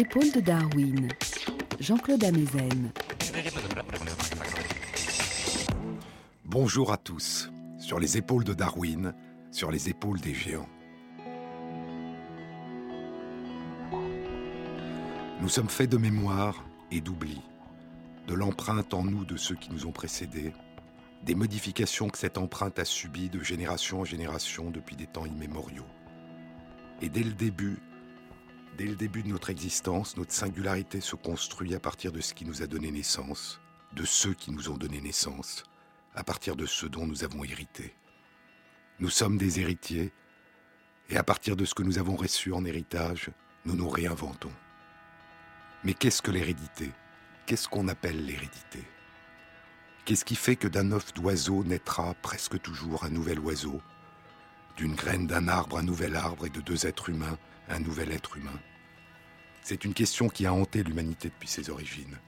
Épaules de Darwin, Jean-Claude Amezen. Bonjour à tous. Sur les épaules de Darwin, sur les épaules des géants. Nous sommes faits de mémoire et d'oubli, de l'empreinte en nous de ceux qui nous ont précédés, des modifications que cette empreinte a subies de génération en génération depuis des temps immémoriaux. Et dès le début, dès le début de notre existence, notre singularité se construit à partir de ce qui nous a donné naissance, de ceux qui nous ont donné naissance, à partir de ceux dont nous avons hérité. Nous sommes des héritiers, et à partir de ce que nous avons reçu en héritage, nous nous réinventons. Mais qu'est-ce que l'hérédité? Qu'est-ce qu'on appelle l'hérédité? Qu'est-ce qui fait que d'un œuf d'oiseau naîtra presque toujours un nouvel oiseau D'une graine d'un arbre un nouvel arbre et de deux êtres humains un nouvel être humain C'est une question qui a hanté l'humanité depuis ses origines.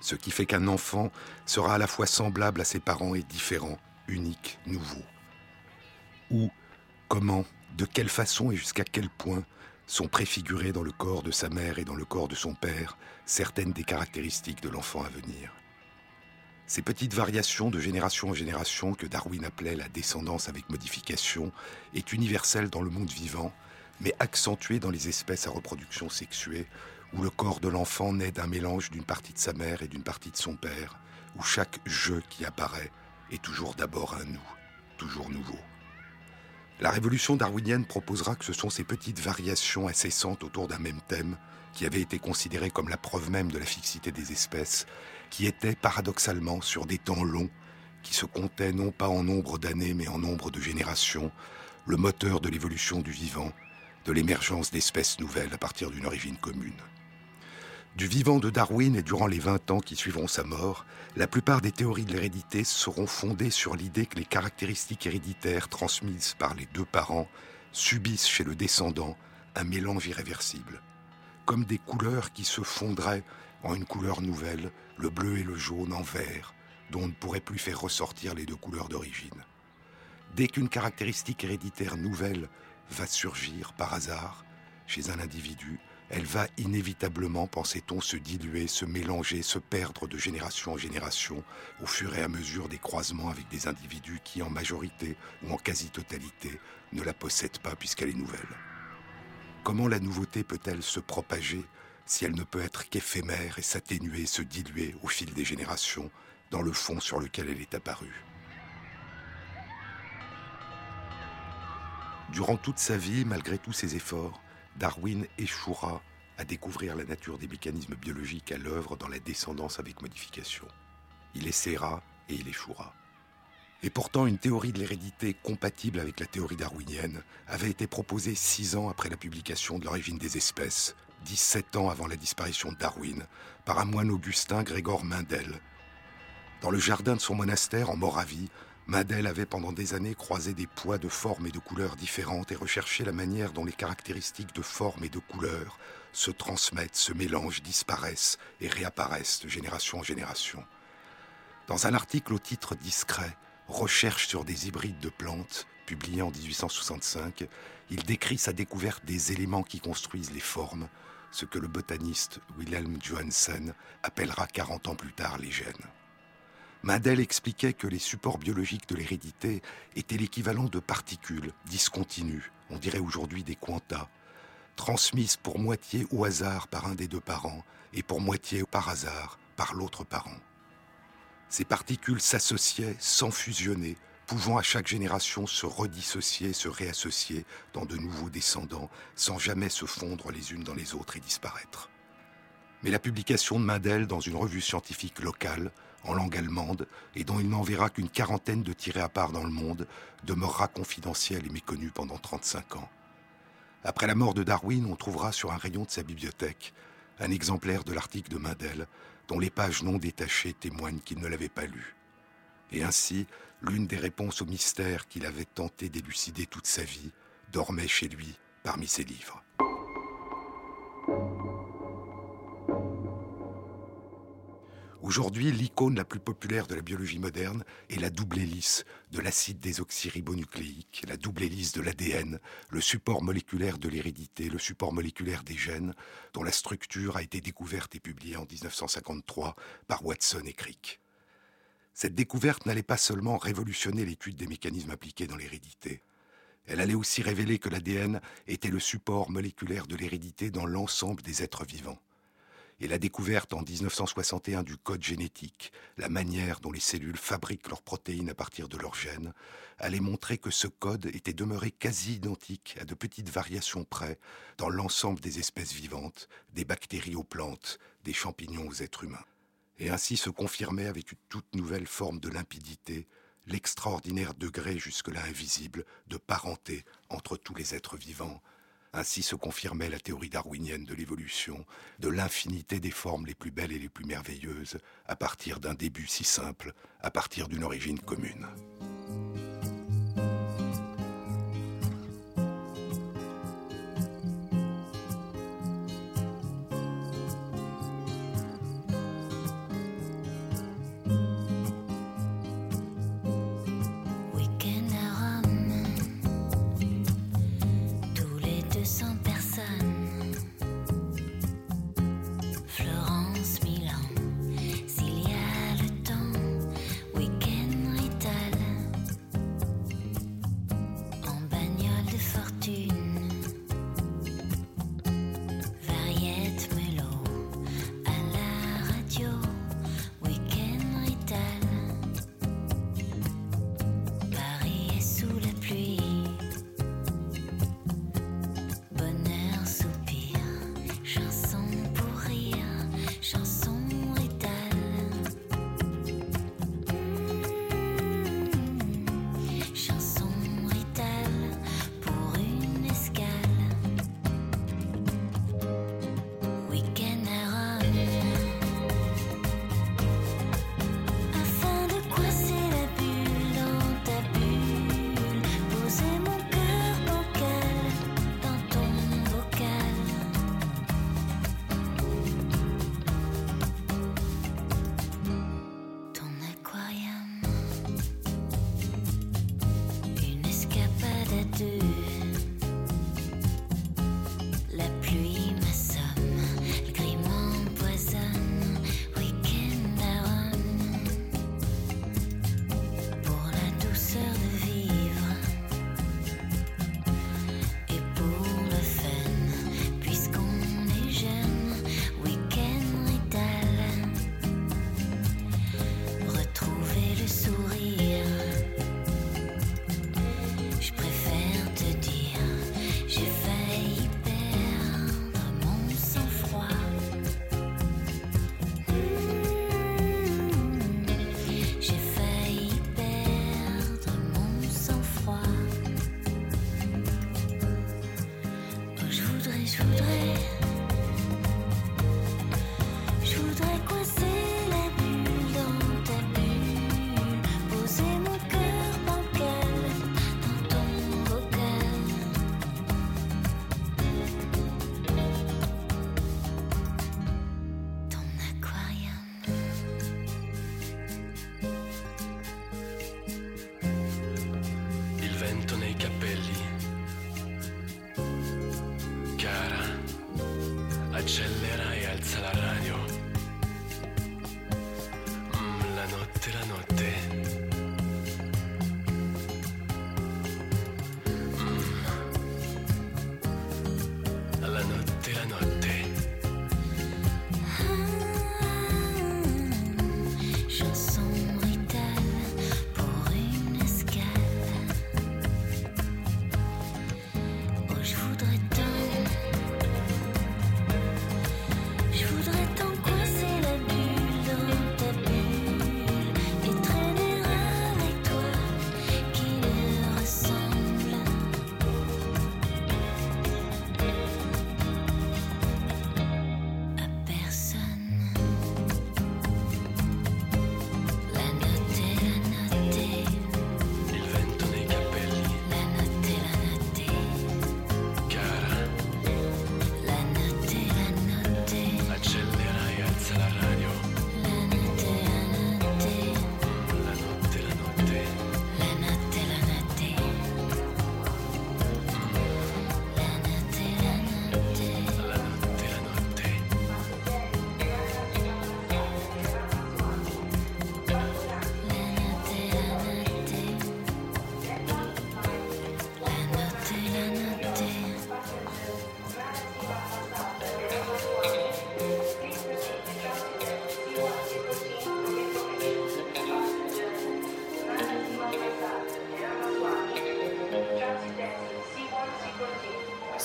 Ce qui fait qu'un enfant sera à la fois semblable à ses parents et différent, unique, nouveau. Où, comment, de quelle façon et jusqu'à quel point sont préfigurées dans le corps de sa mère et dans le corps de son père certaines des caractéristiques de l'enfant à venir. Ces petites variations de génération en génération que Darwin appelait la descendance avec modification est universelle dans le monde vivant, mais accentuée dans les espèces à reproduction sexuée, où le corps de l'enfant naît d'un mélange d'une partie de sa mère et d'une partie de son père, où chaque je qui apparaît est toujours d'abord un nous, toujours nouveau. La révolution darwinienne proposera que ce sont ces petites variations incessantes autour d'un même thème, qui avaient été considérées comme la preuve même de la fixité des espèces, qui étaient paradoxalement sur des temps longs, qui se comptaient non pas en nombre d'années mais en nombre de générations, le moteur de l'évolution du vivant, de l'émergence d'espèces nouvelles à partir d'une origine commune. Du vivant de Darwin et durant les 20 ans qui suivront sa mort, la plupart des théories de l'hérédité seront fondées sur l'idée que les caractéristiques héréditaires transmises par les deux parents subissent chez le descendant un mélange irréversible, comme des couleurs qui se fondraient en une couleur nouvelle, le bleu et le jaune en vert, dont on ne pourrait plus faire ressortir les deux couleurs d'origine. Dès qu'une caractéristique héréditaire nouvelle va surgir par hasard chez un individu, elle va inévitablement, pensait-on, se diluer, se mélanger, se perdre de génération en génération au fur et à mesure des croisements avec des individus qui, en majorité ou en quasi-totalité, ne la possèdent pas puisqu'elle est nouvelle. Comment la nouveauté peut-elle se propager si elle ne peut être qu'éphémère et s'atténuer, se diluer au fil des générations dans le fond sur lequel elle est apparue? Durant toute sa vie, malgré tous ses efforts, Darwin échouera à découvrir la nature des mécanismes biologiques à l'œuvre dans la descendance avec modification. Il essaiera et il échouera. Et pourtant, une théorie de l'hérédité compatible avec la théorie darwinienne avait été proposée six ans après la publication de l'origine des espèces, 17 ans avant la disparition de Darwin, par un moine augustin Grégor Mendel. Dans le jardin de son monastère en Moravie, Madel avait pendant des années croisé des poids de formes et de couleurs différentes et recherché la manière dont les caractéristiques de forme et de couleurs se transmettent, se mélangent, disparaissent et réapparaissent de génération en génération. Dans un article au titre discret, Recherche sur des hybrides de plantes, publié en 1865, il décrit sa découverte des éléments qui construisent les formes, ce que le botaniste Wilhelm Johansen appellera 40 ans plus tard les gènes. Mendel expliquait que les supports biologiques de l'hérédité étaient l'équivalent de particules discontinues, on dirait aujourd'hui des quantas, transmises pour moitié au hasard par un des deux parents et pour moitié par hasard par l'autre parent. Ces particules s'associaient sans fusionner, pouvant à chaque génération se redissocier, se réassocier dans de nouveaux descendants, sans jamais se fondre les unes dans les autres et disparaître. Mais la publication de Mendel dans une revue scientifique locale en langue allemande et dont il n'enverra qu'une quarantaine de tirés à part dans le monde, demeurera confidentiel et méconnu pendant 35 ans. Après la mort de Darwin, on trouvera sur un rayon de sa bibliothèque un exemplaire de l'article de Mendel, dont les pages non détachées témoignent qu'il ne l'avait pas lu. Et ainsi, l'une des réponses au mystère qu'il avait tenté d'élucider toute sa vie dormait chez lui parmi ses livres. Aujourd'hui, l'icône la plus populaire de la biologie moderne est la double hélice de l'acide désoxyribonucléique, la double hélice de l'ADN, le support moléculaire de l'hérédité, le support moléculaire des gènes, dont la structure a été découverte et publiée en 1953 par Watson et Crick. Cette découverte n'allait pas seulement révolutionner l'étude des mécanismes appliqués dans l'hérédité, elle allait aussi révéler que l'ADN était le support moléculaire de l'hérédité dans l'ensemble des êtres vivants et la découverte en 1961 du code génétique, la manière dont les cellules fabriquent leurs protéines à partir de leurs gènes, allait montrer que ce code était demeuré quasi identique à de petites variations près dans l'ensemble des espèces vivantes, des bactéries aux plantes, des champignons aux êtres humains. Et ainsi se confirmait avec une toute nouvelle forme de limpidité l'extraordinaire degré jusque-là invisible de parenté entre tous les êtres vivants, ainsi se confirmait la théorie darwinienne de l'évolution, de l'infinité des formes les plus belles et les plus merveilleuses, à partir d'un début si simple, à partir d'une origine commune.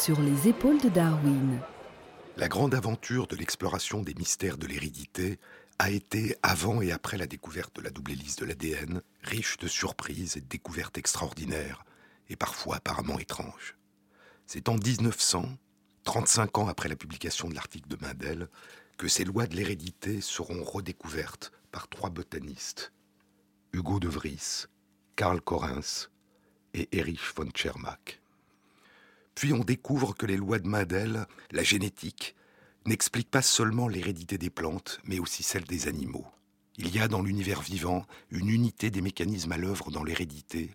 Sur les épaules de Darwin. La grande aventure de l'exploration des mystères de l'hérédité a été, avant et après la découverte de la double hélice de l'ADN, riche de surprises et de découvertes extraordinaires, et parfois apparemment étranges. C'est en 1900, 35 ans après la publication de l'article de Mendel, que ces lois de l'hérédité seront redécouvertes par trois botanistes, Hugo de Vries, Karl Correns et Erich von Tschermak. Puis on découvre que les lois de Mendel, la génétique, n'expliquent pas seulement l'hérédité des plantes, mais aussi celle des animaux. Il y a dans l'univers vivant une unité des mécanismes à l'œuvre dans l'hérédité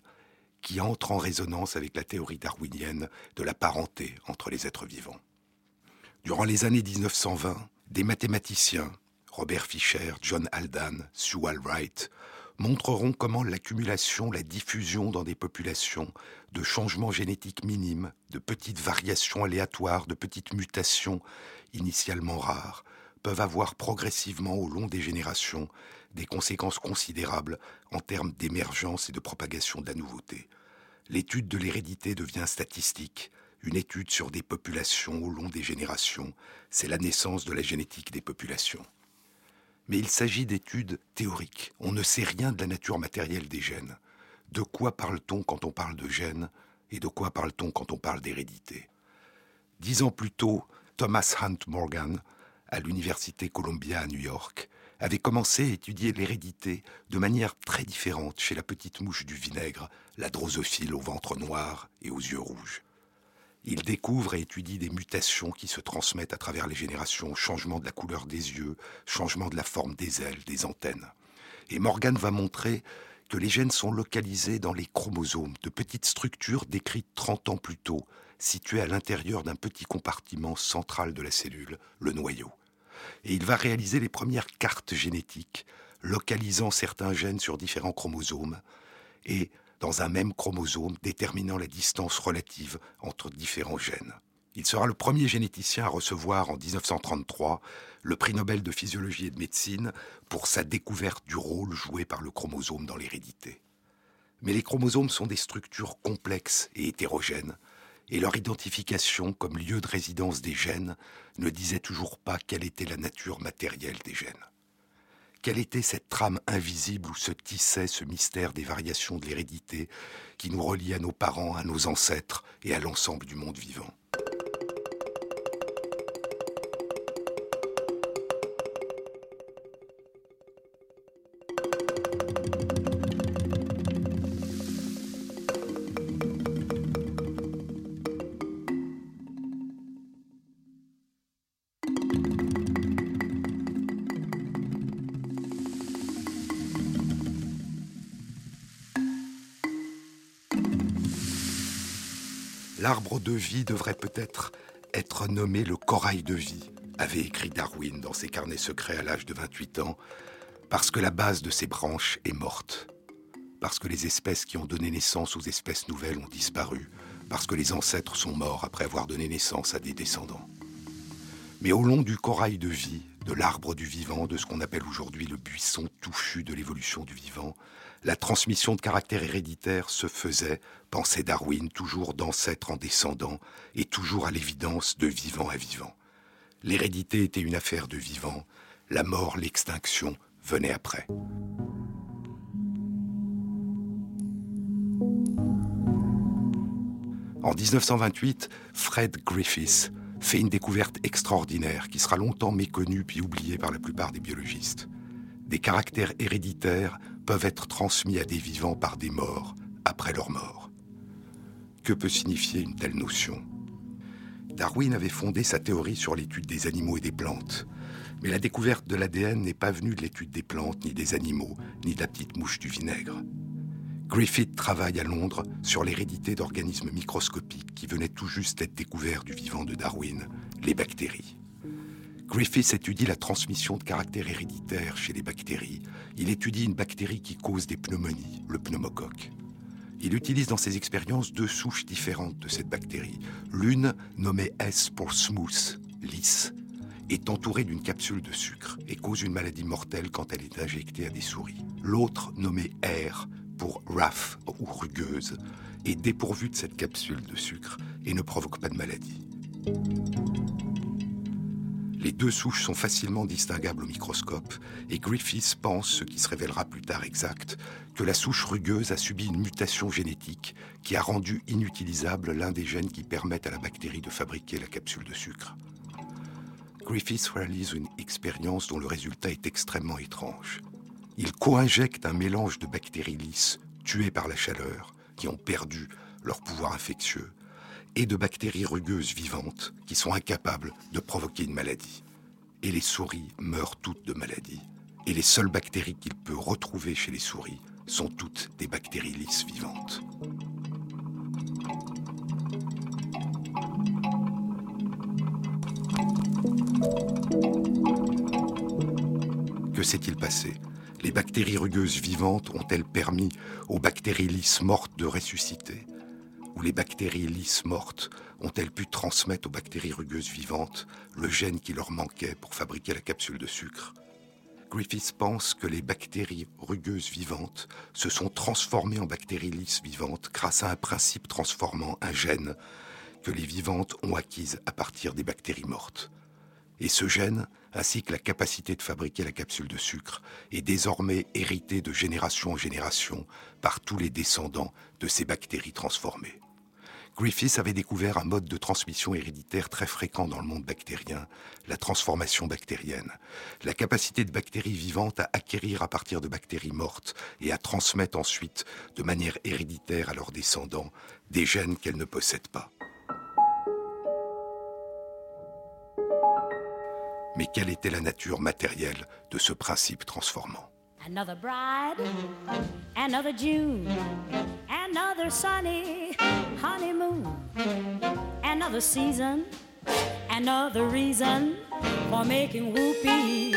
qui entre en résonance avec la théorie darwinienne de la parenté entre les êtres vivants. Durant les années 1920, des mathématiciens, Robert Fisher, John Haldane, Sewell Wright, montreront comment l'accumulation, la diffusion dans des populations de changements génétiques minimes, de petites variations aléatoires, de petites mutations initialement rares, peuvent avoir progressivement au long des générations des conséquences considérables en termes d'émergence et de propagation de la nouveauté. L'étude de l'hérédité devient statistique, une étude sur des populations au long des générations, c'est la naissance de la génétique des populations mais il s'agit d'études théoriques. On ne sait rien de la nature matérielle des gènes. De quoi parle-t-on quand on parle de gènes et de quoi parle-t-on quand on parle d'hérédité? Dix ans plus tôt, Thomas Hunt Morgan, à l'Université Columbia à New York, avait commencé à étudier l'hérédité de manière très différente chez la petite mouche du vinaigre, la drosophile au ventre noir et aux yeux rouges. Il découvre et étudie des mutations qui se transmettent à travers les générations, changement de la couleur des yeux, changement de la forme des ailes, des antennes. Et Morgan va montrer que les gènes sont localisés dans les chromosomes, de petites structures décrites 30 ans plus tôt, situées à l'intérieur d'un petit compartiment central de la cellule, le noyau. Et il va réaliser les premières cartes génétiques, localisant certains gènes sur différents chromosomes, et dans un même chromosome déterminant la distance relative entre différents gènes. Il sera le premier généticien à recevoir en 1933 le prix Nobel de physiologie et de médecine pour sa découverte du rôle joué par le chromosome dans l'hérédité. Mais les chromosomes sont des structures complexes et hétérogènes, et leur identification comme lieu de résidence des gènes ne disait toujours pas quelle était la nature matérielle des gènes. Quelle était cette trame invisible où se tissait ce mystère des variations de l'hérédité qui nous relie à nos parents, à nos ancêtres et à l'ensemble du monde vivant? De vie devrait peut-être être nommé le corail de vie, avait écrit Darwin dans ses carnets secrets à l'âge de 28 ans, parce que la base de ses branches est morte, parce que les espèces qui ont donné naissance aux espèces nouvelles ont disparu, parce que les ancêtres sont morts après avoir donné naissance à des descendants. Mais au long du corail de vie, de l'arbre du vivant, de ce qu'on appelle aujourd'hui le buisson touffu de l'évolution du vivant, la transmission de caractère héréditaire se faisait, pensait Darwin, toujours d'ancêtre en descendant, et toujours à l'évidence de vivant à vivant. L'hérédité était une affaire de vivant, la mort, l'extinction venaient après. En 1928, Fred Griffiths fait une découverte extraordinaire qui sera longtemps méconnue puis oubliée par la plupart des biologistes. Des caractères héréditaires peuvent être transmis à des vivants par des morts après leur mort. Que peut signifier une telle notion? Darwin avait fondé sa théorie sur l'étude des animaux et des plantes, mais la découverte de l'ADN n'est pas venue de l'étude des plantes, ni des animaux, ni de la petite mouche du vinaigre. Griffith travaille à Londres sur l'hérédité d'organismes microscopiques qui venaient tout juste d'être découverts du vivant de Darwin, les bactéries. Griffiths étudie la transmission de caractères héréditaires chez les bactéries. Il étudie une bactérie qui cause des pneumonies, le pneumocoque. Il utilise dans ses expériences deux souches différentes de cette bactérie. L'une, nommée S pour smooth, lisse, est entourée d'une capsule de sucre et cause une maladie mortelle quand elle est injectée à des souris. L'autre, nommée R pour rough ou rugueuse, est dépourvue de cette capsule de sucre et ne provoque pas de maladie. Les deux souches sont facilement distinguables au microscope et Griffiths pense, ce qui se révélera plus tard exact, que la souche rugueuse a subi une mutation génétique qui a rendu inutilisable l'un des gènes qui permettent à la bactérie de fabriquer la capsule de sucre. Griffiths réalise une expérience dont le résultat est extrêmement étrange. Il co-injecte un mélange de bactéries lisses tuées par la chaleur, qui ont perdu leur pouvoir infectieux, et de bactéries rugueuses vivantes qui sont incapables de provoquer une maladie. Et les souris meurent toutes de maladie. Et les seules bactéries qu'il peut retrouver chez les souris sont toutes des bactéries lisses vivantes. Que s'est-il passé? Les bactéries rugueuses vivantes ont-elles permis aux bactéries lisses mortes de ressusciter? Ou les bactéries lisses mortes ont-elles pu transmettre aux bactéries rugueuses vivantes le gène qui leur manquait pour fabriquer la capsule de sucre? Griffiths pense que les bactéries rugueuses vivantes se sont transformées en bactéries lisses vivantes grâce à un principe transformant un gène que les vivantes ont acquise à partir des bactéries mortes. Et ce gène, ainsi que la capacité de fabriquer la capsule de sucre, est désormais hérité de génération en génération par tous les descendants de ces bactéries transformées. Griffiths avait découvert un mode de transmission héréditaire très fréquent dans le monde bactérien, la transformation bactérienne, la capacité de bactéries vivantes à acquérir à partir de bactéries mortes et à transmettre ensuite de manière héréditaire à leurs descendants des gènes qu'elles ne possèdent pas. Mais quelle était la nature matérielle de ce principe transformant Another bride, another June, another sunny honeymoon, another season, another reason for making whoopee.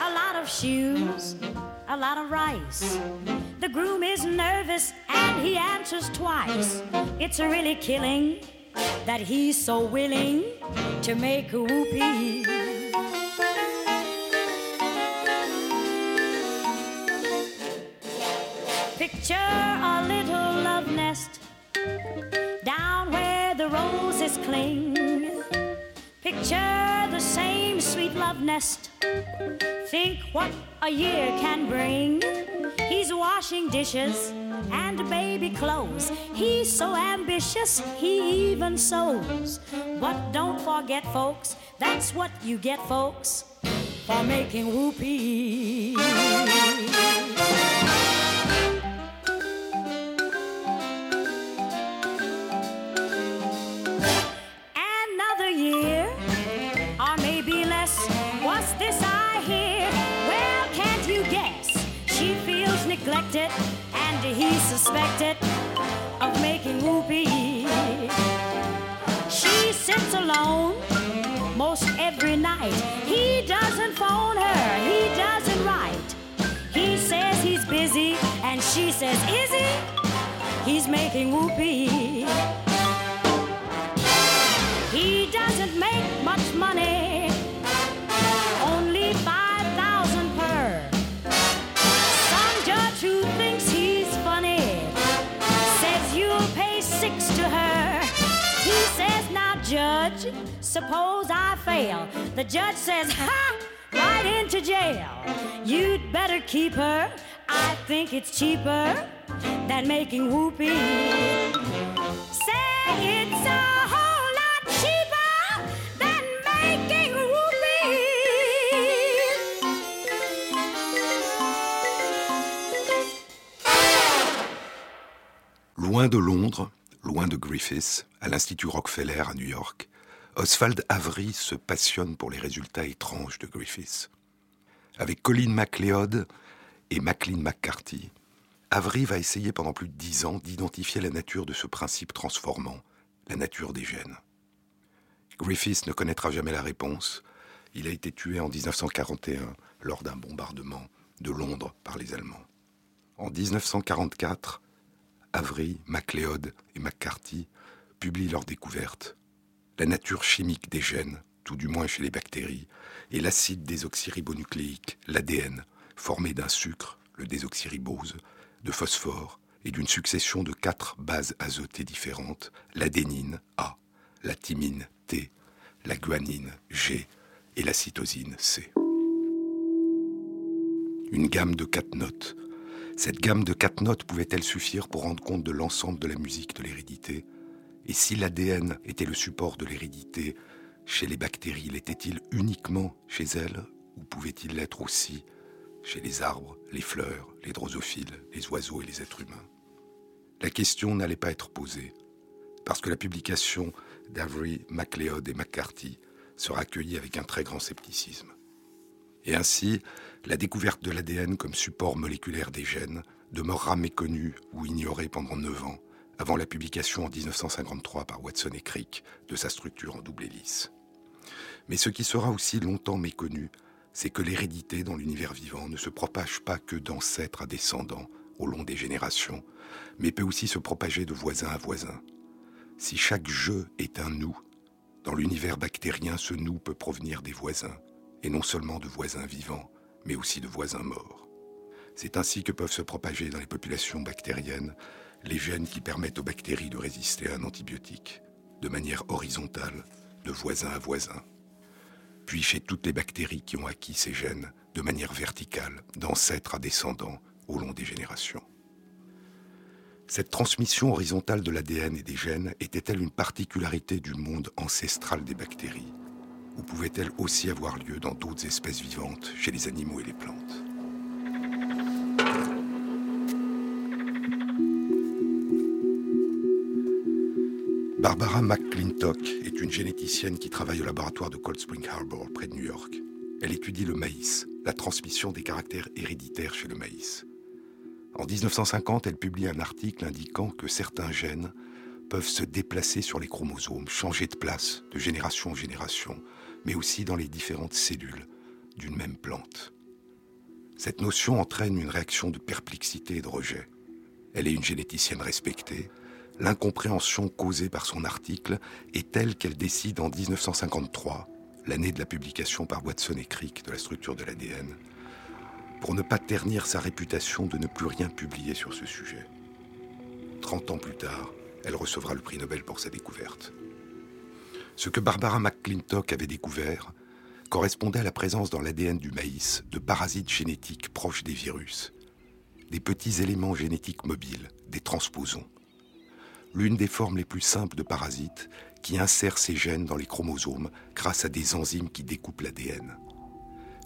A lot of shoes, a lot of rice. The groom is nervous and he answers twice. It's really killing that he's so willing to make a whoopee. Picture a little love nest down where the roses cling. Picture the same sweet love nest. Think what a year can bring. He's washing dishes and baby clothes. He's so ambitious, he even sews. But don't forget, folks, that's what you get, folks, for making whoopee. Suspected of making whoopee. She sits alone most every night. He doesn't phone her, he doesn't write. He says he's busy, and she says, Is he? He's making whoopee. Suppose I fail. The judge says, Ha! Right into jail. You'd better keep her. I think it's cheaper than making whoopee. Say it's a whole lot cheaper than making whoopee. Loin de Londres, loin de Griffiths, à l'Institut Rockefeller à New York, Oswald Avery se passionne pour les résultats étranges de Griffiths. Avec Colin MacLeod et Maclean McCarthy, Avery va essayer pendant plus de dix ans d'identifier la nature de ce principe transformant, la nature des gènes. Griffiths ne connaîtra jamais la réponse. Il a été tué en 1941 lors d'un bombardement de Londres par les Allemands. En 1944, Avery, MacLeod et McCarthy publient leur découverte. La nature chimique des gènes, tout du moins chez les bactéries, et l'acide désoxyribonucléique, l'ADN, formé d'un sucre, le désoxyribose, de phosphore et d'une succession de quatre bases azotées différentes, l'adénine A, la thymine T, la guanine G et la cytosine C. Une gamme de quatre notes. Cette gamme de quatre notes pouvait-elle suffire pour rendre compte de l'ensemble de la musique de l'hérédité? Et si l'ADN était le support de l'hérédité, chez les bactéries, l'était-il uniquement chez elles ou pouvait-il l'être aussi chez les arbres, les fleurs, les drosophiles, les oiseaux et les êtres humains? La question n'allait pas être posée, parce que la publication d'Avery, MacLeod et McCarthy sera accueillie avec un très grand scepticisme. Et ainsi, la découverte de l'ADN comme support moléculaire des gènes demeurera méconnue ou ignorée pendant neuf ans, avant la publication en 1953 par Watson et Crick de sa structure en double hélice. Mais ce qui sera aussi longtemps méconnu, c'est que l'hérédité dans l'univers vivant ne se propage pas que d'ancêtre à descendants au long des générations, mais peut aussi se propager de voisin à voisin. Si chaque jeu est un nous, dans l'univers bactérien, ce nous peut provenir des voisins, et non seulement de voisins vivants, mais aussi de voisins morts. C'est ainsi que peuvent se propager dans les populations bactériennes les gènes qui permettent aux bactéries de résister à un antibiotique, de manière horizontale, de voisin à voisin. Puis chez toutes les bactéries qui ont acquis ces gènes, de manière verticale, d'ancêtre à descendant, au long des générations. Cette transmission horizontale de l'ADN et des gènes était-elle une particularité du monde ancestral des bactéries Ou pouvait-elle aussi avoir lieu dans d'autres espèces vivantes, chez les animaux et les plantes? Barbara McClintock est une généticienne qui travaille au laboratoire de Cold Spring Harbor, près de New York. Elle étudie le maïs, la transmission des caractères héréditaires chez le maïs. En 1950, elle publie un article indiquant que certains gènes peuvent se déplacer sur les chromosomes, changer de place de génération en génération, mais aussi dans les différentes cellules d'une même plante. Cette notion entraîne une réaction de perplexité et de rejet. Elle est une généticienne respectée, l'incompréhension causée par son article est telle qu'elle décide en 1953, l'année de la publication par Watson et Crick de la structure de l'ADN, pour ne pas ternir sa réputation de ne plus rien publier sur ce sujet. Trente ans plus tard, elle recevra le prix Nobel pour sa découverte. Ce que Barbara McClintock avait découvert correspondait à la présence dans l'ADN du maïs de parasites génétiques proches des virus, des petits éléments génétiques mobiles, des transposons l'une des formes les plus simples de parasites qui insère ses gènes dans les chromosomes grâce à des enzymes qui découpent l'ADN.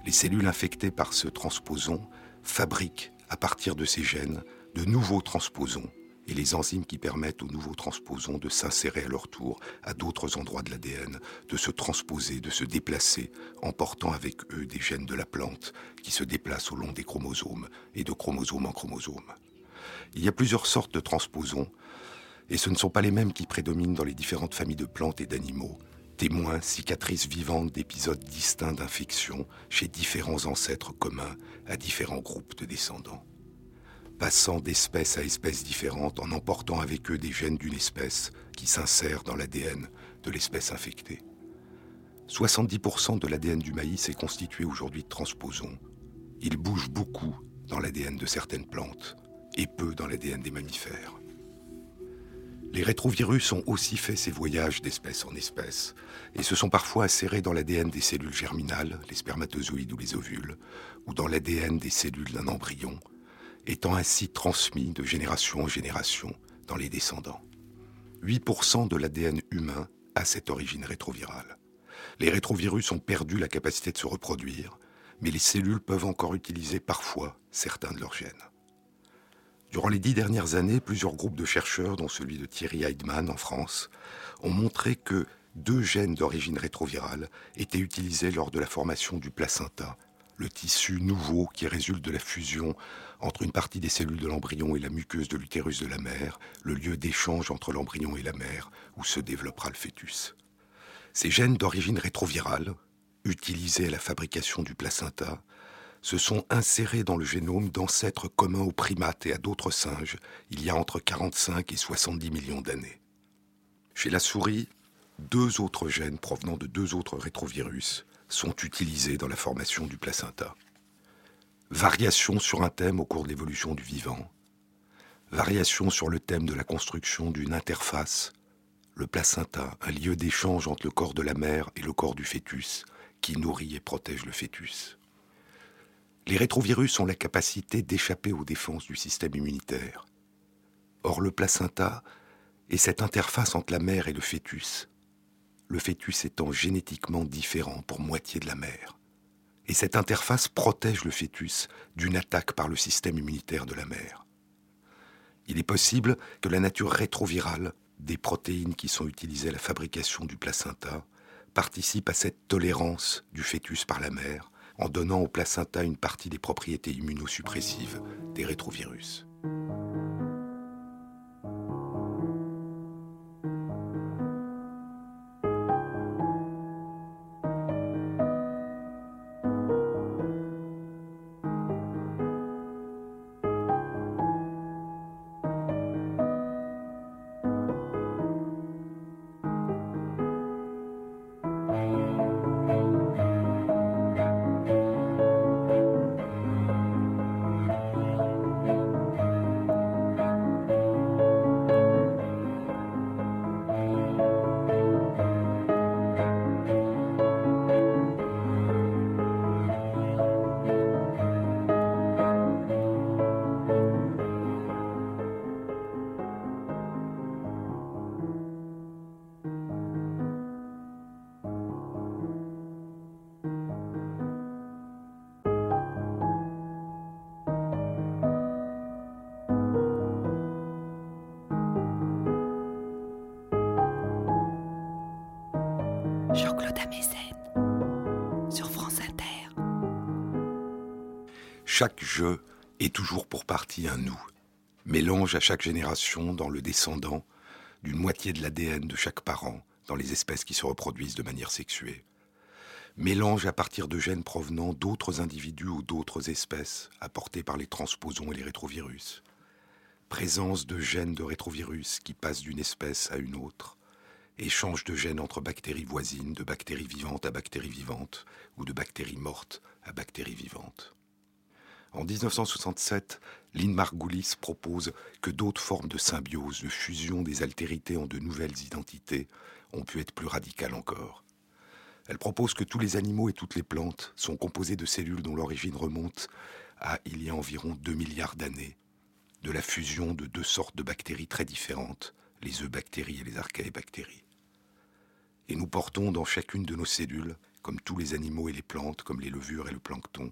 Les cellules infectées par ce transposon fabriquent, à partir de ces gènes, de nouveaux transposons et les enzymes qui permettent aux nouveaux transposons de s'insérer à leur tour à d'autres endroits de l'ADN, de se transposer, de se déplacer, en portant avec eux des gènes de la plante qui se déplacent au long des chromosomes et de chromosome en chromosome. Il y a plusieurs sortes de transposons, et ce ne sont pas les mêmes qui prédominent dans les différentes familles de plantes et d'animaux, témoins, cicatrices vivantes d'épisodes distincts d'infection chez différents ancêtres communs à différents groupes de descendants. Passant d'espèce à espèce différente en emportant avec eux des gènes d'une espèce qui s'insèrent dans l'ADN de l'espèce infectée. 70% de l'ADN du maïs est constitué aujourd'hui de transposons. Il bouge beaucoup dans l'ADN de certaines plantes et peu dans l'ADN des mammifères. Les rétrovirus ont aussi fait ces voyages d'espèce en espèce et se sont parfois insérés dans l'ADN des cellules germinales, les spermatozoïdes ou les ovules, ou dans l'ADN des cellules d'un embryon, étant ainsi transmis de génération en génération dans les descendants. 8% de l'ADN humain a cette origine rétrovirale. Les rétrovirus ont perdu la capacité de se reproduire, mais les cellules peuvent encore utiliser parfois certains de leurs gènes. Durant les dix dernières années, plusieurs groupes de chercheurs, dont celui de Thierry Heidmann en France, ont montré que deux gènes d'origine rétrovirale étaient utilisés lors de la formation du placenta, le tissu nouveau qui résulte de la fusion entre une partie des cellules de l'embryon et la muqueuse de l'utérus de la mère, le lieu d'échange entre l'embryon et la mère, où se développera le fœtus. Ces gènes d'origine rétrovirale, utilisés à la fabrication du placenta, se sont insérés dans le génome d'ancêtres communs aux primates et à d'autres singes il y a entre 45 et 70 millions d'années. Chez la souris, deux autres gènes provenant de deux autres rétrovirus sont utilisés dans la formation du placenta. Variation sur un thème au cours de l'évolution du vivant. Variation sur le thème de la construction d'une interface, le placenta, un lieu d'échange entre le corps de la mère et le corps du fœtus, qui nourrit et protège le fœtus. Les rétrovirus ont la capacité d'échapper aux défenses du système immunitaire. Or, le placenta est cette interface entre la mère et le fœtus, le fœtus étant génétiquement différent pour moitié de la mère. Et cette interface protège le fœtus d'une attaque par le système immunitaire de la mère. Il est possible que la nature rétrovirale des protéines qui sont utilisées à la fabrication du placenta participe à cette tolérance du fœtus par la mère en donnant au placenta une partie des propriétés immunosuppressives des rétrovirus. Chaque jeu est toujours pour partie un nous, mélange à chaque génération dans le descendant d'une moitié de l'ADN de chaque parent dans les espèces qui se reproduisent de manière sexuée. Mélange à partir de gènes provenant d'autres individus ou d'autres espèces apportés par les transposons et les rétrovirus. Présence de gènes de rétrovirus qui passent d'une espèce à une autre. Échange de gènes entre bactéries voisines, de bactéries vivantes à bactéries vivantes, ou de bactéries mortes à bactéries vivantes. En 1967, Lynn Margulis propose que d'autres formes de symbiose, de fusion des altérités en de nouvelles identités, ont pu être plus radicales encore. Elle propose que tous les animaux et toutes les plantes sont composés de cellules dont l'origine remonte à il y a environ 2 milliards d'années, de la fusion de deux sortes de bactéries très différentes, les eubactéries et les archaébactéries. Et nous portons dans chacune de nos cellules, comme tous les animaux et les plantes, comme les levures et le plancton,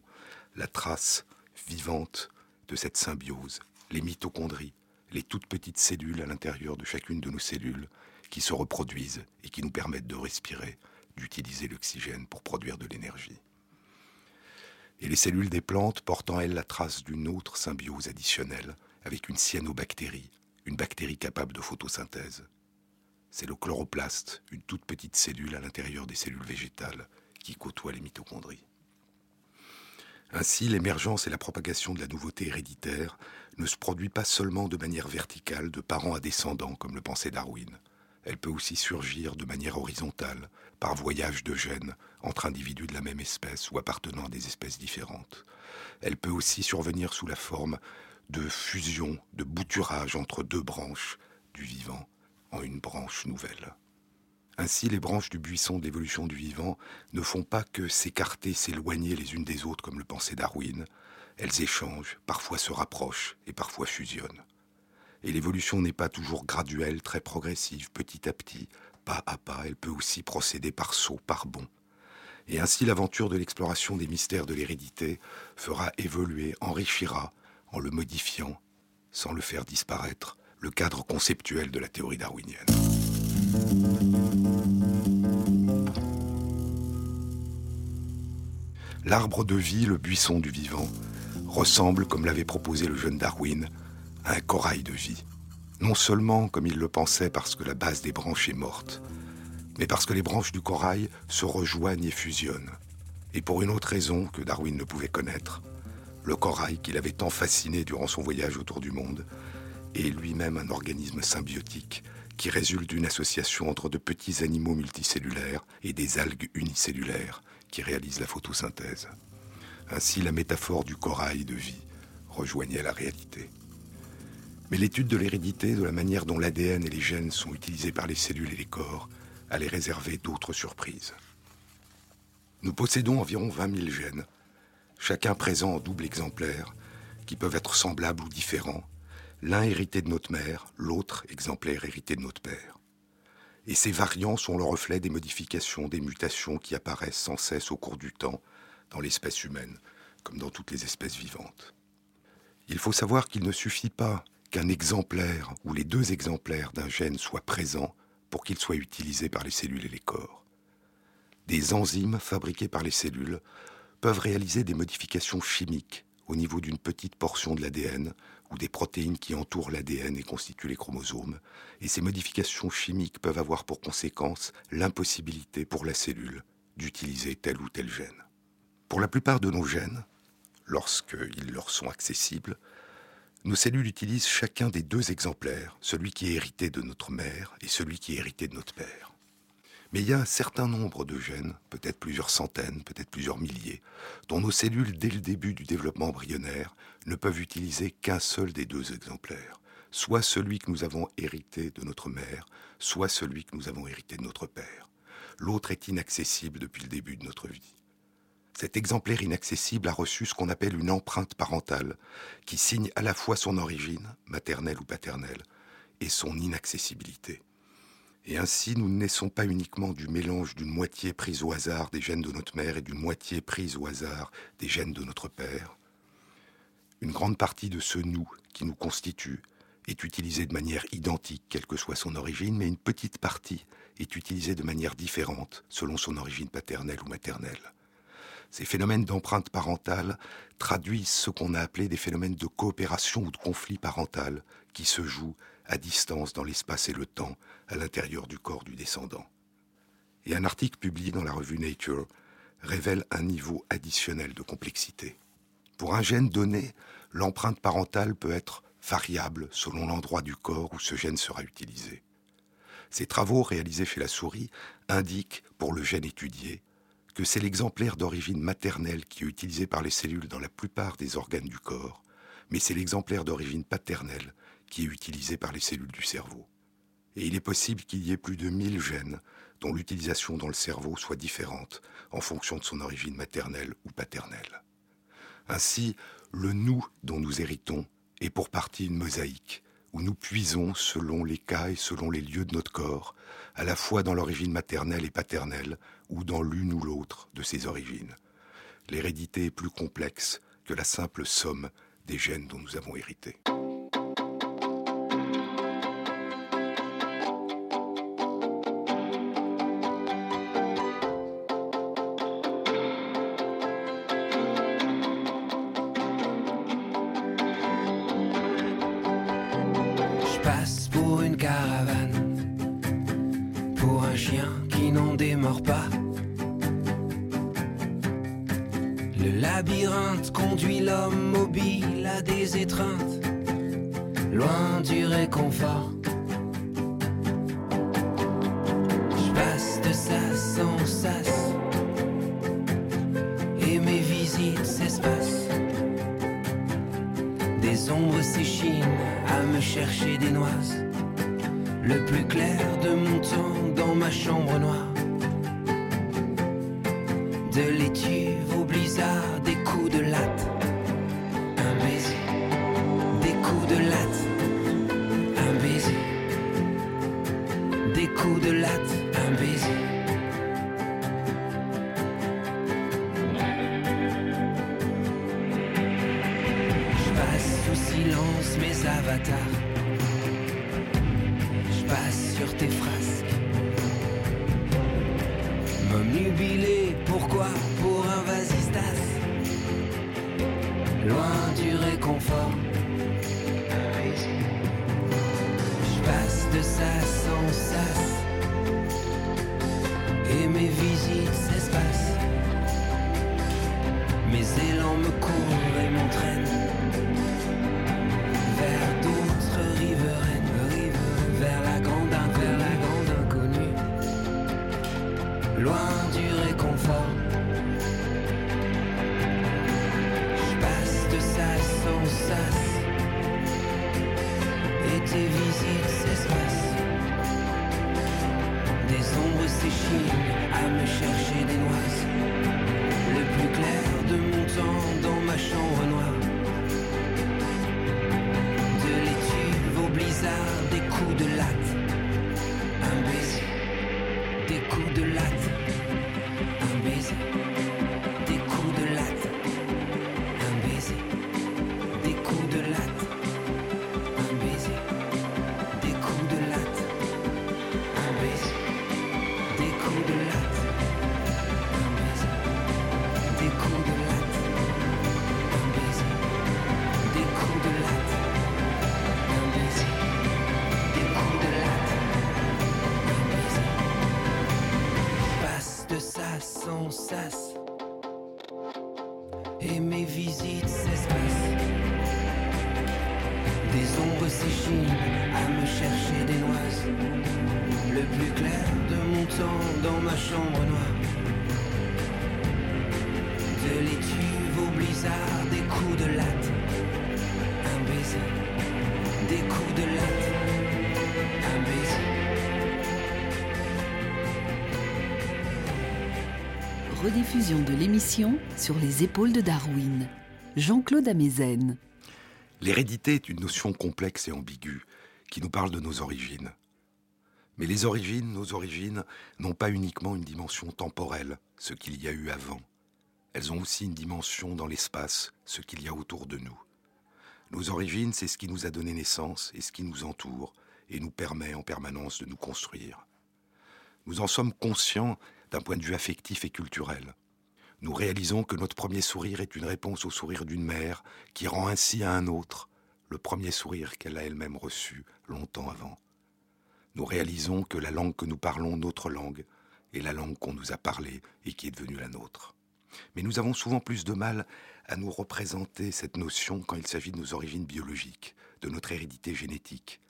la trace vivante de cette symbiose, les mitochondries, les toutes petites cellules à l'intérieur de chacune de nos cellules qui se reproduisent et qui nous permettent de respirer, d'utiliser l'oxygène pour produire de l'énergie. Et les cellules des plantes portent en elles la trace d'une autre symbiose additionnelle avec une cyanobactérie, une bactérie capable de photosynthèse. C'est le chloroplaste, une toute petite cellule à l'intérieur des cellules végétales qui côtoie les mitochondries. Ainsi, l'émergence et la propagation de la nouveauté héréditaire ne se produit pas seulement de manière verticale, de parents à descendants, comme le pensait Darwin. Elle peut aussi surgir de manière horizontale, par voyage de gènes entre individus de la même espèce ou appartenant à des espèces différentes. Elle peut aussi survenir sous la forme de fusion, de bouturage entre deux branches du vivant en une branche nouvelle. Ainsi, les branches du buisson de l'évolution du vivant ne font pas que s'écarter, s'éloigner les unes des autres comme le pensait Darwin. Elles échangent, parfois se rapprochent et parfois fusionnent. Et l'évolution n'est pas toujours graduelle, très progressive, petit à petit, pas à pas. Elle peut aussi procéder par saut, par bond. Et ainsi, l'aventure de l'exploration des mystères de l'hérédité fera évoluer, enrichira, en le modifiant, sans le faire disparaître, le cadre conceptuel de la théorie darwinienne. L'arbre de vie, le buisson du vivant, ressemble, comme l'avait proposé le jeune Darwin, à un corail de vie. Non seulement, comme il le pensait, parce que la base des branches est morte, mais parce que les branches du corail se rejoignent et fusionnent. Et pour une autre raison que Darwin ne pouvait connaître, le corail qui l'avait tant fasciné durant son voyage autour du monde est lui-même un organisme symbiotique qui résulte d'une association entre de petits animaux multicellulaires et des algues unicellulaires qui réalisent la photosynthèse. Ainsi la métaphore du corail de vie rejoignait la réalité. Mais l'étude de l'hérédité, de la manière dont l'ADN et les gènes sont utilisés par les cellules et les corps, allait réserver d'autres surprises. Nous possédons environ 20 000 gènes, chacun présent en double exemplaire, qui peuvent être semblables ou différents, l'un hérité de notre mère, l'autre exemplaire hérité de notre père. Et ces variants sont le reflet des modifications, des mutations qui apparaissent sans cesse au cours du temps dans l'espèce humaine, comme dans toutes les espèces vivantes. Il faut savoir qu'il ne suffit pas qu'un exemplaire ou les deux exemplaires d'un gène soient présents pour qu'il soit utilisé par les cellules et les corps. Des enzymes fabriquées par les cellules peuvent réaliser des modifications chimiques au niveau d'une petite portion de l'ADN ou des protéines qui entourent l'ADN et constituent les chromosomes, et ces modifications chimiques peuvent avoir pour conséquence l'impossibilité pour la cellule d'utiliser tel ou tel gène. Pour la plupart de nos gènes, lorsqu'ils leur sont accessibles, nos cellules utilisent chacun des deux exemplaires, celui qui est hérité de notre mère et celui qui est hérité de notre père. Mais il y a un certain nombre de gènes, peut-être plusieurs centaines, peut-être plusieurs milliers, dont nos cellules, dès le début du développement embryonnaire, ne peuvent utiliser qu'un seul des deux exemplaires, soit celui que nous avons hérité de notre mère, soit celui que nous avons hérité de notre père. L'autre est inaccessible depuis le début de notre vie. Cet exemplaire inaccessible a reçu ce qu'on appelle une empreinte parentale, qui signe à la fois son origine, maternelle ou paternelle, et son inaccessibilité. Et ainsi, nous ne naissons pas uniquement du mélange d'une moitié prise au hasard des gènes de notre mère et d'une moitié prise au hasard des gènes de notre père. Une grande partie de ce nous qui nous constitue est utilisée de manière identique, quelle que soit son origine, mais une petite partie est utilisée de manière différente selon son origine paternelle ou maternelle. Ces phénomènes d'empreinte parentale traduisent ce qu'on a appelé des phénomènes de coopération ou de conflit parental qui se jouent à distance dans l'espace et le temps, à l'intérieur du corps du descendant. Et un article publié dans la revue Nature révèle un niveau additionnel de complexité. Pour un gène donné, l'empreinte parentale peut être variable selon l'endroit du corps où ce gène sera utilisé. Ces travaux réalisés chez la souris indiquent, pour le gène étudié, que c'est l'exemplaire d'origine maternelle qui est utilisé par les cellules dans la plupart des organes du corps, mais c'est l'exemplaire d'origine paternelle qui est utilisé par les cellules du cerveau. Et il est possible qu'il y ait plus de 1000 gènes dont l'utilisation dans le cerveau soit différente en fonction de son origine maternelle ou paternelle. Ainsi, le nous dont nous héritons est pour partie une mosaïque, où nous puisons selon les cas et selon les lieux de notre corps, à la fois dans l'origine maternelle et paternelle, ou dans l'une ou l'autre de ces origines. L'hérédité est plus complexe que la simple somme des gènes dont nous avons hérité. Loin du loin du réconfort. Je passe de sas en sas, et tes visites s'espacent. Des ombres s'échinent à me chercher des noises. Le plus clair de mon temps dans ma chambre Rediffusion de l'émission sur les épaules de Darwin. Jean-Claude Amezen. L'hérédité est une notion complexe et ambiguë qui nous parle de nos origines. Mais les origines, nos origines, n'ont pas uniquement une dimension temporelle, ce qu'il y a eu avant. Elles ont aussi une dimension dans l'espace, ce qu'il y a autour de nous. Nos origines, c'est ce qui nous a donné naissance et ce qui nous entoure et nous permet en permanence de nous construire. Nous en sommes conscients d'un point de vue affectif et culturel. Nous réalisons que notre premier sourire est une réponse au sourire d'une mère qui rend ainsi à un autre le premier sourire qu'elle a elle-même reçu longtemps avant. Nous réalisons que la langue que nous parlons, notre langue, est la langue qu'on nous a parlée et qui est devenue la nôtre. Mais nous avons souvent plus de mal à nous représenter cette notion quand il s'agit de nos origines biologiques, de notre hérédité génétique.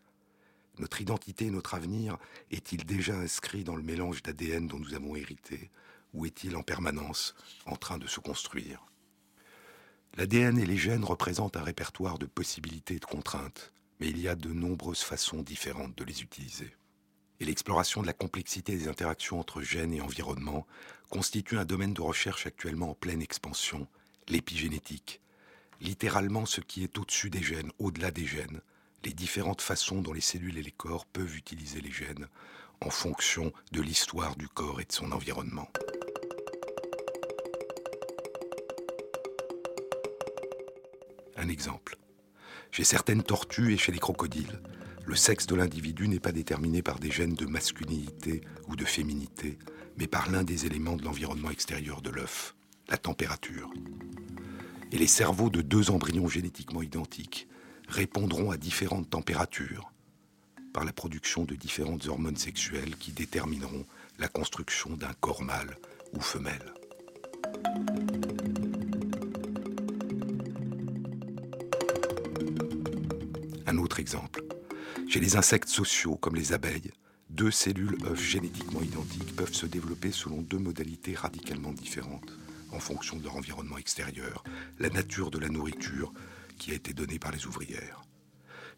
Notre identité notre avenir est-il déjà inscrit dans le mélange d'ADN dont nous avons hérité ou est-il en permanence en train de se construire? L'ADN et les gènes représentent un répertoire de possibilités et de contraintes, mais il y a de nombreuses façons différentes de les utiliser. Et l'exploration de la complexité des interactions entre gènes et environnement constitue un domaine de recherche actuellement en pleine expansion, l'épigénétique, littéralement ce qui est au-dessus des gènes, au-delà des gènes, les différentes façons dont les cellules et les corps peuvent utiliser les gènes en fonction de l'histoire du corps et de son environnement. Un exemple. Chez certaines tortues et chez les crocodiles, le sexe de l'individu n'est pas déterminé par des gènes de masculinité ou de féminité, mais par l'un des éléments de l'environnement extérieur de l'œuf, la température. Et les cerveaux de deux embryons génétiquement identiques répondront à différentes températures par la production de différentes hormones sexuelles qui détermineront la construction d'un corps mâle ou femelle. Un autre exemple. Chez les insectes sociaux comme les abeilles, deux cellules œufs génétiquement identiques peuvent se développer selon deux modalités radicalement différentes en fonction de leur environnement extérieur, la nature de la nourriture qui a été donnée par les ouvrières.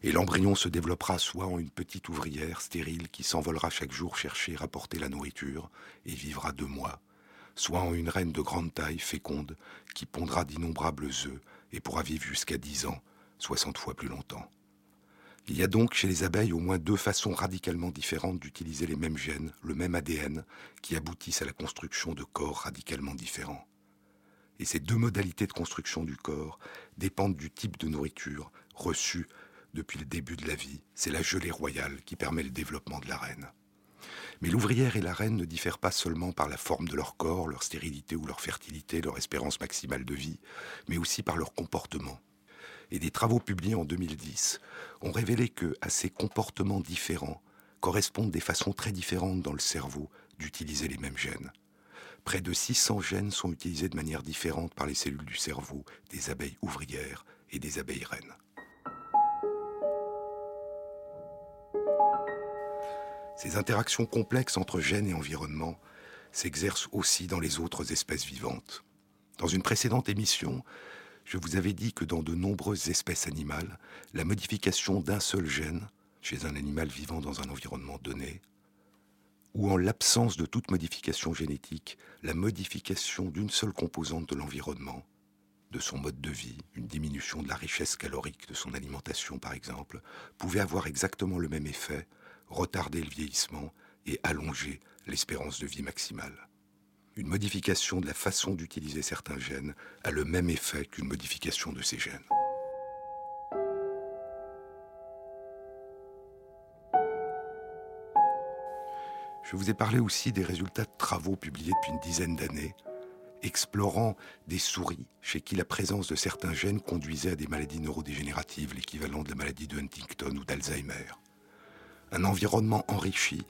Et l'embryon se développera soit en une petite ouvrière stérile qui s'envolera chaque jour chercher et rapporter la nourriture et vivra deux mois, soit en une reine de grande taille, féconde, qui pondra d'innombrables œufs et pourra vivre jusqu'à dix ans, soixante fois plus longtemps. Il y a donc chez les abeilles au moins deux façons radicalement différentes d'utiliser les mêmes gènes, le même ADN, qui aboutissent à la construction de corps radicalement différents. Et ces deux modalités de construction du corps dépendent du type de nourriture reçue depuis le début de la vie. C'est la gelée royale qui permet le développement de la reine. Mais l'ouvrière et la reine ne diffèrent pas seulement par la forme de leur corps, leur stérilité ou leur fertilité, leur espérance maximale de vie, mais aussi par leur comportement. Et des travaux publiés en 2010 ont révélé que, à ces comportements différents, correspondent des façons très différentes dans le cerveau d'utiliser les mêmes gènes. Près de 600 gènes sont utilisés de manière différente par les cellules du cerveau des abeilles ouvrières et des abeilles reines. Ces interactions complexes entre gènes et environnement s'exercent aussi dans les autres espèces vivantes. Dans une précédente émission, je vous avais dit que dans de nombreuses espèces animales, la modification d'un seul gène, chez un animal vivant dans un environnement donné, ou en l'absence de toute modification génétique, la modification d'une seule composante de l'environnement, de son mode de vie, une diminution de la richesse calorique de son alimentation par exemple, pouvait avoir exactement le même effet, retarder le vieillissement et allonger l'espérance de vie maximale. Une modification de la façon d'utiliser certains gènes a le même effet qu'une modification de ces gènes. Je vous ai parlé aussi des résultats de travaux publiés depuis une dizaine d'années explorant des souris chez qui la présence de certains gènes conduisait à des maladies neurodégénératives, l'équivalent de la maladie de Huntington ou d'Alzheimer. Un environnement enrichi,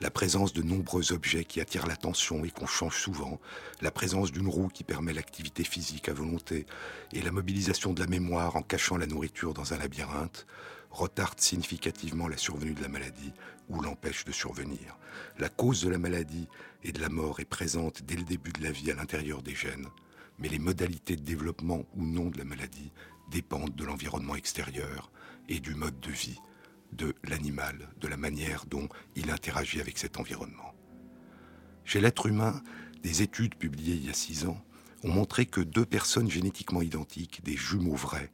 la présence de nombreux objets qui attirent l'attention et qu'on change souvent, la présence d'une roue qui permet l'activité physique à volonté et la mobilisation de la mémoire en cachant la nourriture dans un labyrinthe, retardent significativement la survenue de la maladie ou l'empêchent de survenir. La cause de la maladie et de la mort est présente dès le début de la vie à l'intérieur des gènes, mais les modalités de développement ou non de la maladie dépendent de l'environnement extérieur et du mode de vie de l'animal, de la manière dont il interagit avec cet environnement. Chez l'être humain, des études publiées il y a six ans ont montré que deux personnes génétiquement identiques, des jumeaux vrais,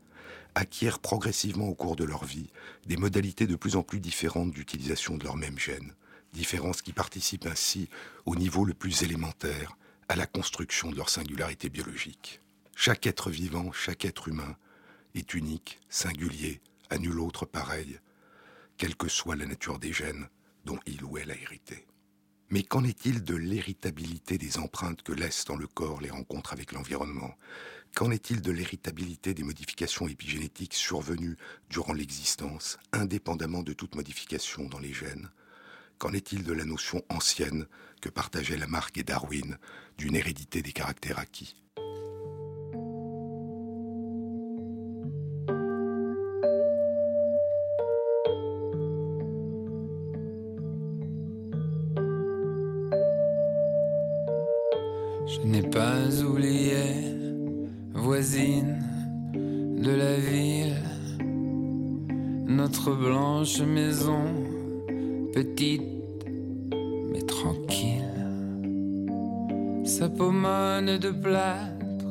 acquièrent progressivement au cours de leur vie des modalités de plus en plus différentes d'utilisation de leur même gène, différences qui participent ainsi au niveau le plus élémentaire à la construction de leur singularité biologique. Chaque être vivant, chaque être humain est unique, singulier, à nul autre pareil, quelle que soit la nature des gènes dont il ou elle a hérité. Mais qu'en est-il de l'héritabilité des empreintes que laissent dans le corps les rencontres avec l'environnement? Qu'en est-il de l'héritabilité des modifications épigénétiques survenues durant l'existence, indépendamment de toute modification dans les gènes? Qu'en est-il de la notion ancienne que partageaient Lamarck et Darwin d'une hérédité des caractères acquis? N'ai pas oublié voisine de la ville, notre blanche maison, petite mais tranquille, sa pommade de plâtre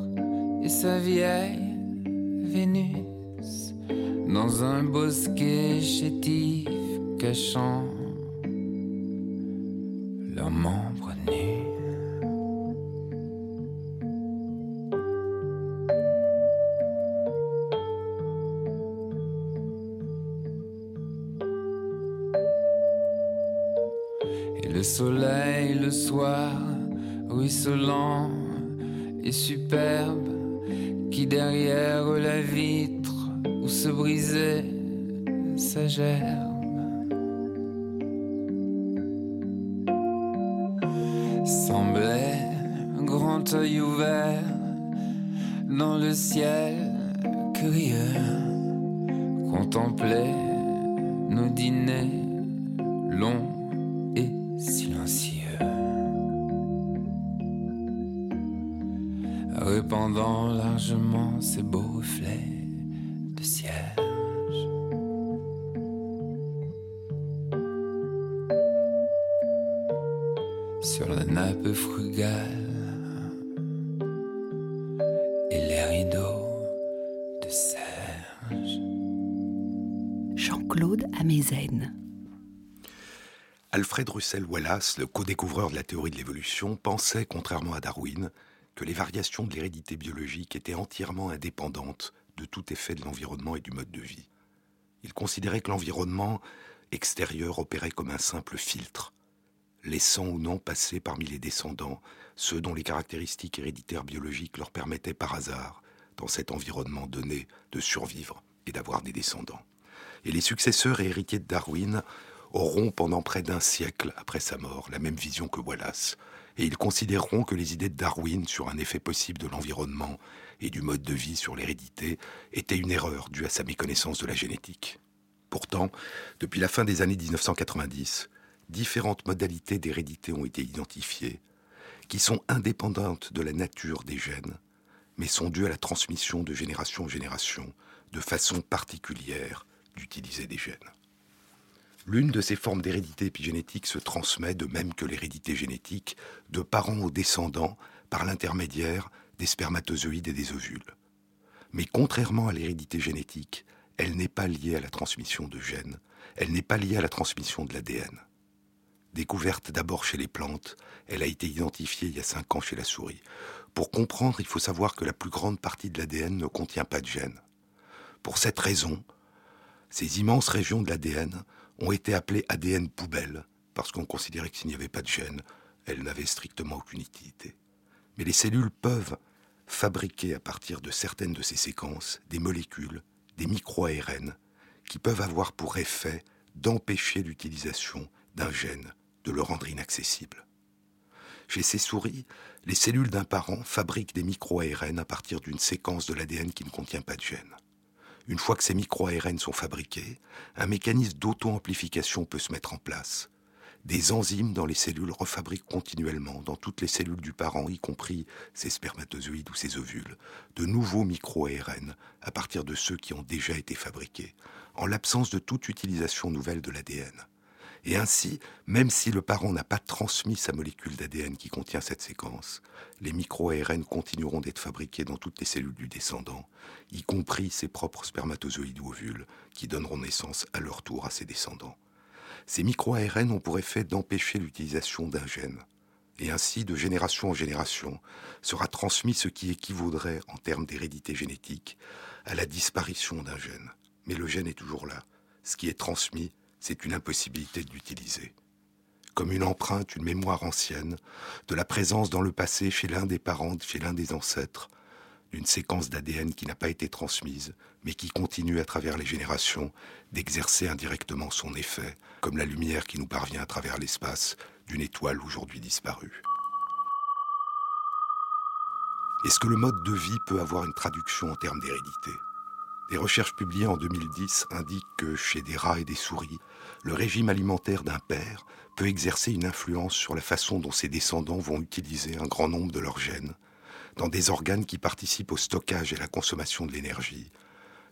et sa vieille Vénus dans un bosquet chétif cachant semblait grand œil ouvert dans le ciel curieux, contemplait nos dîners longs silencieux, répandant largement ses beaux reflets Alfred Wallace, le co-découvreur de la théorie de l'évolution, pensait, contrairement à Darwin, que les variations de l'hérédité biologique étaient entièrement indépendantes de tout effet de l'environnement et du mode de vie. Il considérait que l'environnement extérieur opérait comme un simple filtre, laissant ou non passer parmi les descendants ceux dont les caractéristiques héréditaires biologiques leur permettaient par hasard, dans cet environnement donné, de survivre et d'avoir des descendants. Et les successeurs et héritiers de Darwin auront pendant près d'un siècle après sa mort la même vision que Wallace, et ils considéreront que les idées de Darwin sur un effet possible de l'environnement et du mode de vie sur l'hérédité étaient une erreur due à sa méconnaissance de la génétique. Pourtant, depuis la fin des années 1990, différentes modalités d'hérédité ont été identifiées, qui sont indépendantes de la nature des gènes, mais sont dues à la transmission de génération en génération de façon particulière d'utiliser des gènes. L'une de ces formes d'hérédité épigénétique se transmet, de même que l'hérédité génétique, de parents aux descendants par l'intermédiaire des spermatozoïdes et des ovules. Mais contrairement à l'hérédité génétique, elle n'est pas liée à la transmission de gènes, elle n'est pas liée à la transmission de l'ADN. Découverte d'abord chez les plantes, elle a été identifiée il y a cinq ans chez la souris. Pour comprendre, il faut savoir que la plus grande partie de l'ADN ne contient pas de gènes. Pour cette raison, ces immenses régions de l'ADN ont été appelées ADN poubelles, parce qu'on considérait que s'il n'y avait pas de gènes, elles n'avaient strictement aucune utilité. Mais les cellules peuvent fabriquer à partir de certaines de ces séquences des molécules, des micro-ARN, qui peuvent avoir pour effet d'empêcher l'utilisation d'un gène, de le rendre inaccessible. Chez ces souris, les cellules d'un parent fabriquent des micro-ARN à partir d'une séquence de l'ADN qui ne contient pas de gène. Une fois que ces micro-ARN sont fabriqués, un mécanisme d'auto-amplification peut se mettre en place. Des enzymes dans les cellules refabriquent continuellement, dans toutes les cellules du parent, y compris ses spermatozoïdes ou ses ovules, de nouveaux micro-ARN à partir de ceux qui ont déjà été fabriqués, en l'absence de toute utilisation nouvelle de l'ADN. Et ainsi, même si le parent n'a pas transmis sa molécule d'ADN qui contient cette séquence, les micro-ARN continueront d'être fabriqués dans toutes les cellules du descendant, y compris ses propres spermatozoïdes ou ovules, qui donneront naissance à leur tour à ses descendants. Ces micro-ARN ont pour effet d'empêcher l'utilisation d'un gène. Et ainsi, de génération en génération, sera transmis ce qui équivaudrait, en termes d'hérédité génétique, à la disparition d'un gène. Mais le gène est toujours là. Ce qui est transmis, c'est une impossibilité de l'utiliser. Comme une empreinte, une mémoire ancienne, de la présence dans le passé chez l'un des parents, chez l'un des ancêtres, d'une séquence d'ADN qui n'a pas été transmise, mais qui continue à travers les générations d'exercer indirectement son effet, comme la lumière qui nous parvient à travers l'espace d'une étoile aujourd'hui disparue. Est-ce que le mode de vie peut avoir une traduction en termes d'hérédité? Des recherches publiées en 2010 indiquent que chez des rats et des souris, le régime alimentaire d'un père peut exercer une influence sur la façon dont ses descendants vont utiliser un grand nombre de leurs gènes, dans des organes qui participent au stockage et à la consommation de l'énergie,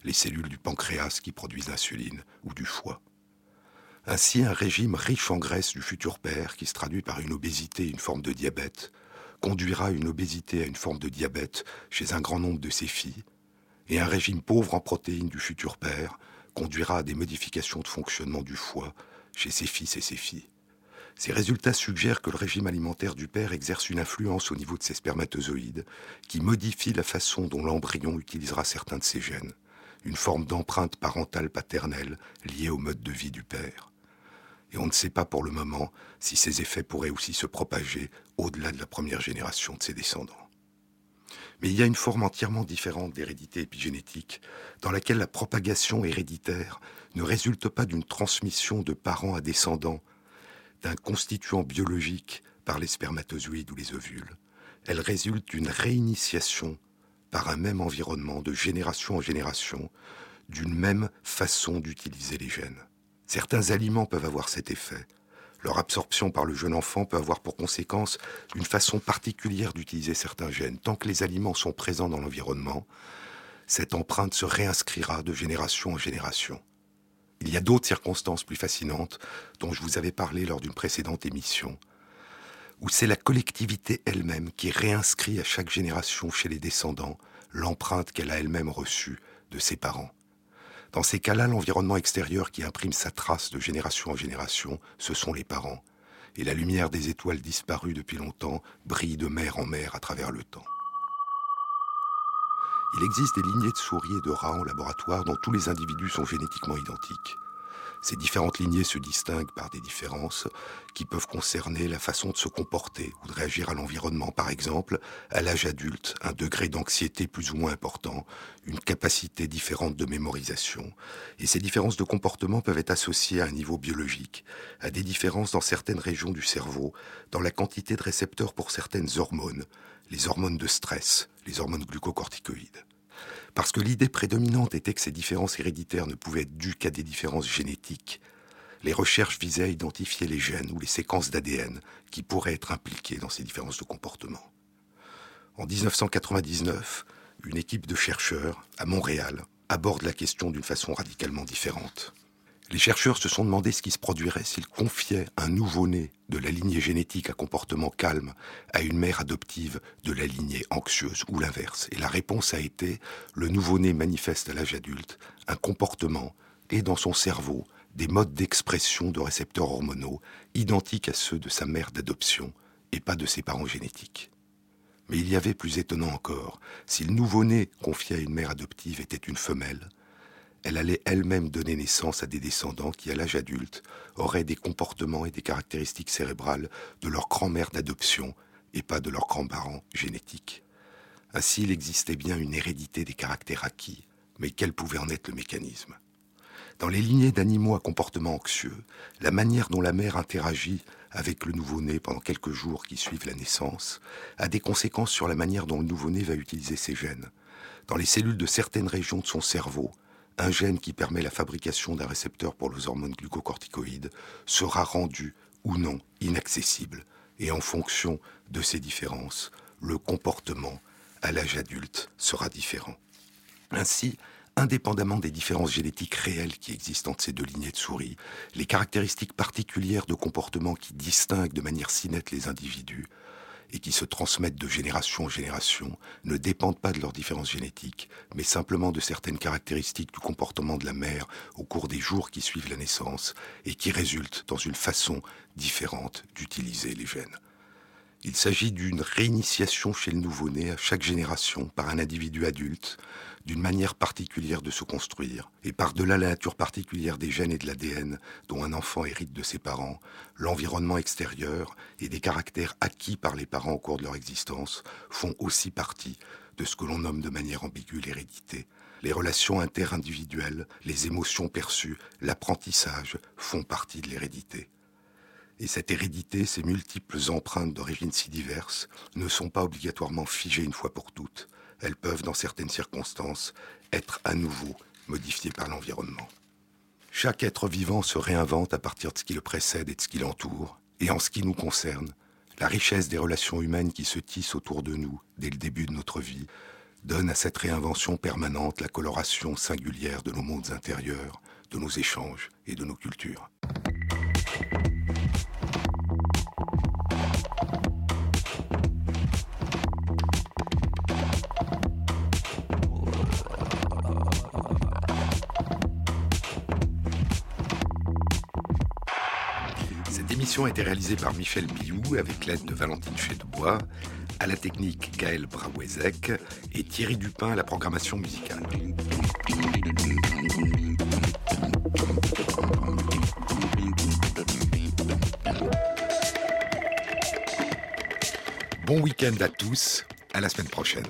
les cellules du pancréas qui produisent l'insuline ou du foie. Ainsi, un régime riche en graisse du futur père, qui se traduit par une obésité et une forme de diabète, conduira une obésité à une forme de diabète chez un grand nombre de ses filles, et un régime pauvre en protéines du futur père conduira à des modifications de fonctionnement du foie chez ses fils et ses filles. Ces résultats suggèrent que le régime alimentaire du père exerce une influence au niveau de ses spermatozoïdes qui modifie la façon dont l'embryon utilisera certains de ses gènes, une forme d'empreinte parentale paternelle liée au mode de vie du père. Et on ne sait pas pour le moment si ces effets pourraient aussi se propager au-delà de la première génération de ses descendants. Mais il y a une forme entièrement différente d'hérédité épigénétique, dans laquelle la propagation héréditaire ne résulte pas d'une transmission de parents à descendants, d'un constituant biologique par les spermatozoïdes ou les ovules. Elle résulte d'une réinitiation par un même environnement de génération en génération, d'une même façon d'utiliser les gènes. Certains aliments peuvent avoir cet effet, leur absorption par le jeune enfant peut avoir pour conséquence une façon particulière d'utiliser certains gènes. Tant que les aliments sont présents dans l'environnement, cette empreinte se réinscrira de génération en génération. Il y a d'autres circonstances plus fascinantes dont je vous avais parlé lors d'une précédente émission, où c'est la collectivité elle-même qui réinscrit à chaque génération chez les descendants l'empreinte qu'elle a elle-même reçue de ses parents. Dans ces cas-là, l'environnement extérieur qui imprime sa trace de génération en génération, ce sont les parents. Et la lumière des étoiles disparues depuis longtemps brille de mer en mer à travers le temps. Il existe des lignées de souris et de rats en laboratoire dont tous les individus sont génétiquement identiques. Ces différentes lignées se distinguent par des différences qui peuvent concerner la façon de se comporter ou de réagir à l'environnement. Par exemple, à l'âge adulte, un degré d'anxiété plus ou moins important, une capacité différente de mémorisation. Et ces différences de comportement peuvent être associées à un niveau biologique, à des différences dans certaines régions du cerveau, dans la quantité de récepteurs pour certaines hormones, les hormones de stress, les hormones glucocorticoïdes. Parce que l'idée prédominante était que ces différences héréditaires ne pouvaient être dues qu'à des différences génétiques, les recherches visaient à identifier les gènes ou les séquences d'ADN qui pourraient être impliquées dans ces différences de comportement. En 1999, une équipe de chercheurs à Montréal aborde la question d'une façon radicalement différente. Les chercheurs se sont demandé ce qui se produirait s'ils confiaient un nouveau-né de la lignée génétique à comportement calme à une mère adoptive de la lignée anxieuse ou l'inverse. Et la réponse a été le nouveau-né manifeste à l'âge adulte un comportement et dans son cerveau des modes d'expression de récepteurs hormonaux identiques à ceux de sa mère d'adoption et pas de ses parents génétiques. Mais il y avait plus étonnant encore, si le nouveau-né confié à une mère adoptive était une femelle, elle allait elle-même donner naissance à des descendants qui, à l'âge adulte, auraient des comportements et des caractéristiques cérébrales de leur grand-mère d'adoption et pas de leurs grands-parents génétiques. Ainsi, il existait bien une hérédité des caractères acquis, mais quel pouvait en être le mécanisme? Dans les lignées d'animaux à comportement anxieux, la manière dont la mère interagit avec le nouveau-né pendant quelques jours qui suivent la naissance a des conséquences sur la manière dont le nouveau-né va utiliser ses gènes. Dans les cellules de certaines régions de son cerveau, un gène qui permet la fabrication d'un récepteur pour les hormones glucocorticoïdes sera rendu ou non inaccessible. Et en fonction de ces différences, le comportement à l'âge adulte sera différent. Ainsi, indépendamment des différences génétiques réelles qui existent entre ces deux lignées de souris, les caractéristiques particulières de comportement qui distinguent de manière si nette les individus et qui se transmettent de génération en génération ne dépendent pas de leurs différences génétiques, mais simplement de certaines caractéristiques du comportement de la mère au cours des jours qui suivent la naissance et qui résultent dans une façon différente d'utiliser les gènes. Il s'agit d'une réinitiation chez le nouveau-né à chaque génération par un individu adulte, d'une manière particulière de se construire, et par-delà la nature particulière des gènes et de l'ADN dont un enfant hérite de ses parents, l'environnement extérieur et des caractères acquis par les parents au cours de leur existence font aussi partie de ce que l'on nomme de manière ambiguë l'hérédité. Les relations interindividuelles, les émotions perçues, l'apprentissage font partie de l'hérédité. Et cette hérédité, ces multiples empreintes d'origine si diverses, ne sont pas obligatoirement figées une fois pour toutes. Elles peuvent, dans certaines circonstances, être à nouveau modifiées par l'environnement. Chaque être vivant se réinvente à partir de ce qui le précède et de ce qui l'entoure, et en ce qui nous concerne, la richesse des relations humaines qui se tissent autour de nous dès le début de notre vie donne à cette réinvention permanente la coloration singulière de nos mondes intérieurs, de nos échanges et de nos cultures. A été réalisée par Michel Biou avec l'aide de Valentine Chédebois, à la technique Gaël Brawezek et Thierry Dupin à la programmation musicale. Bon week-end à tous, à la semaine prochaine.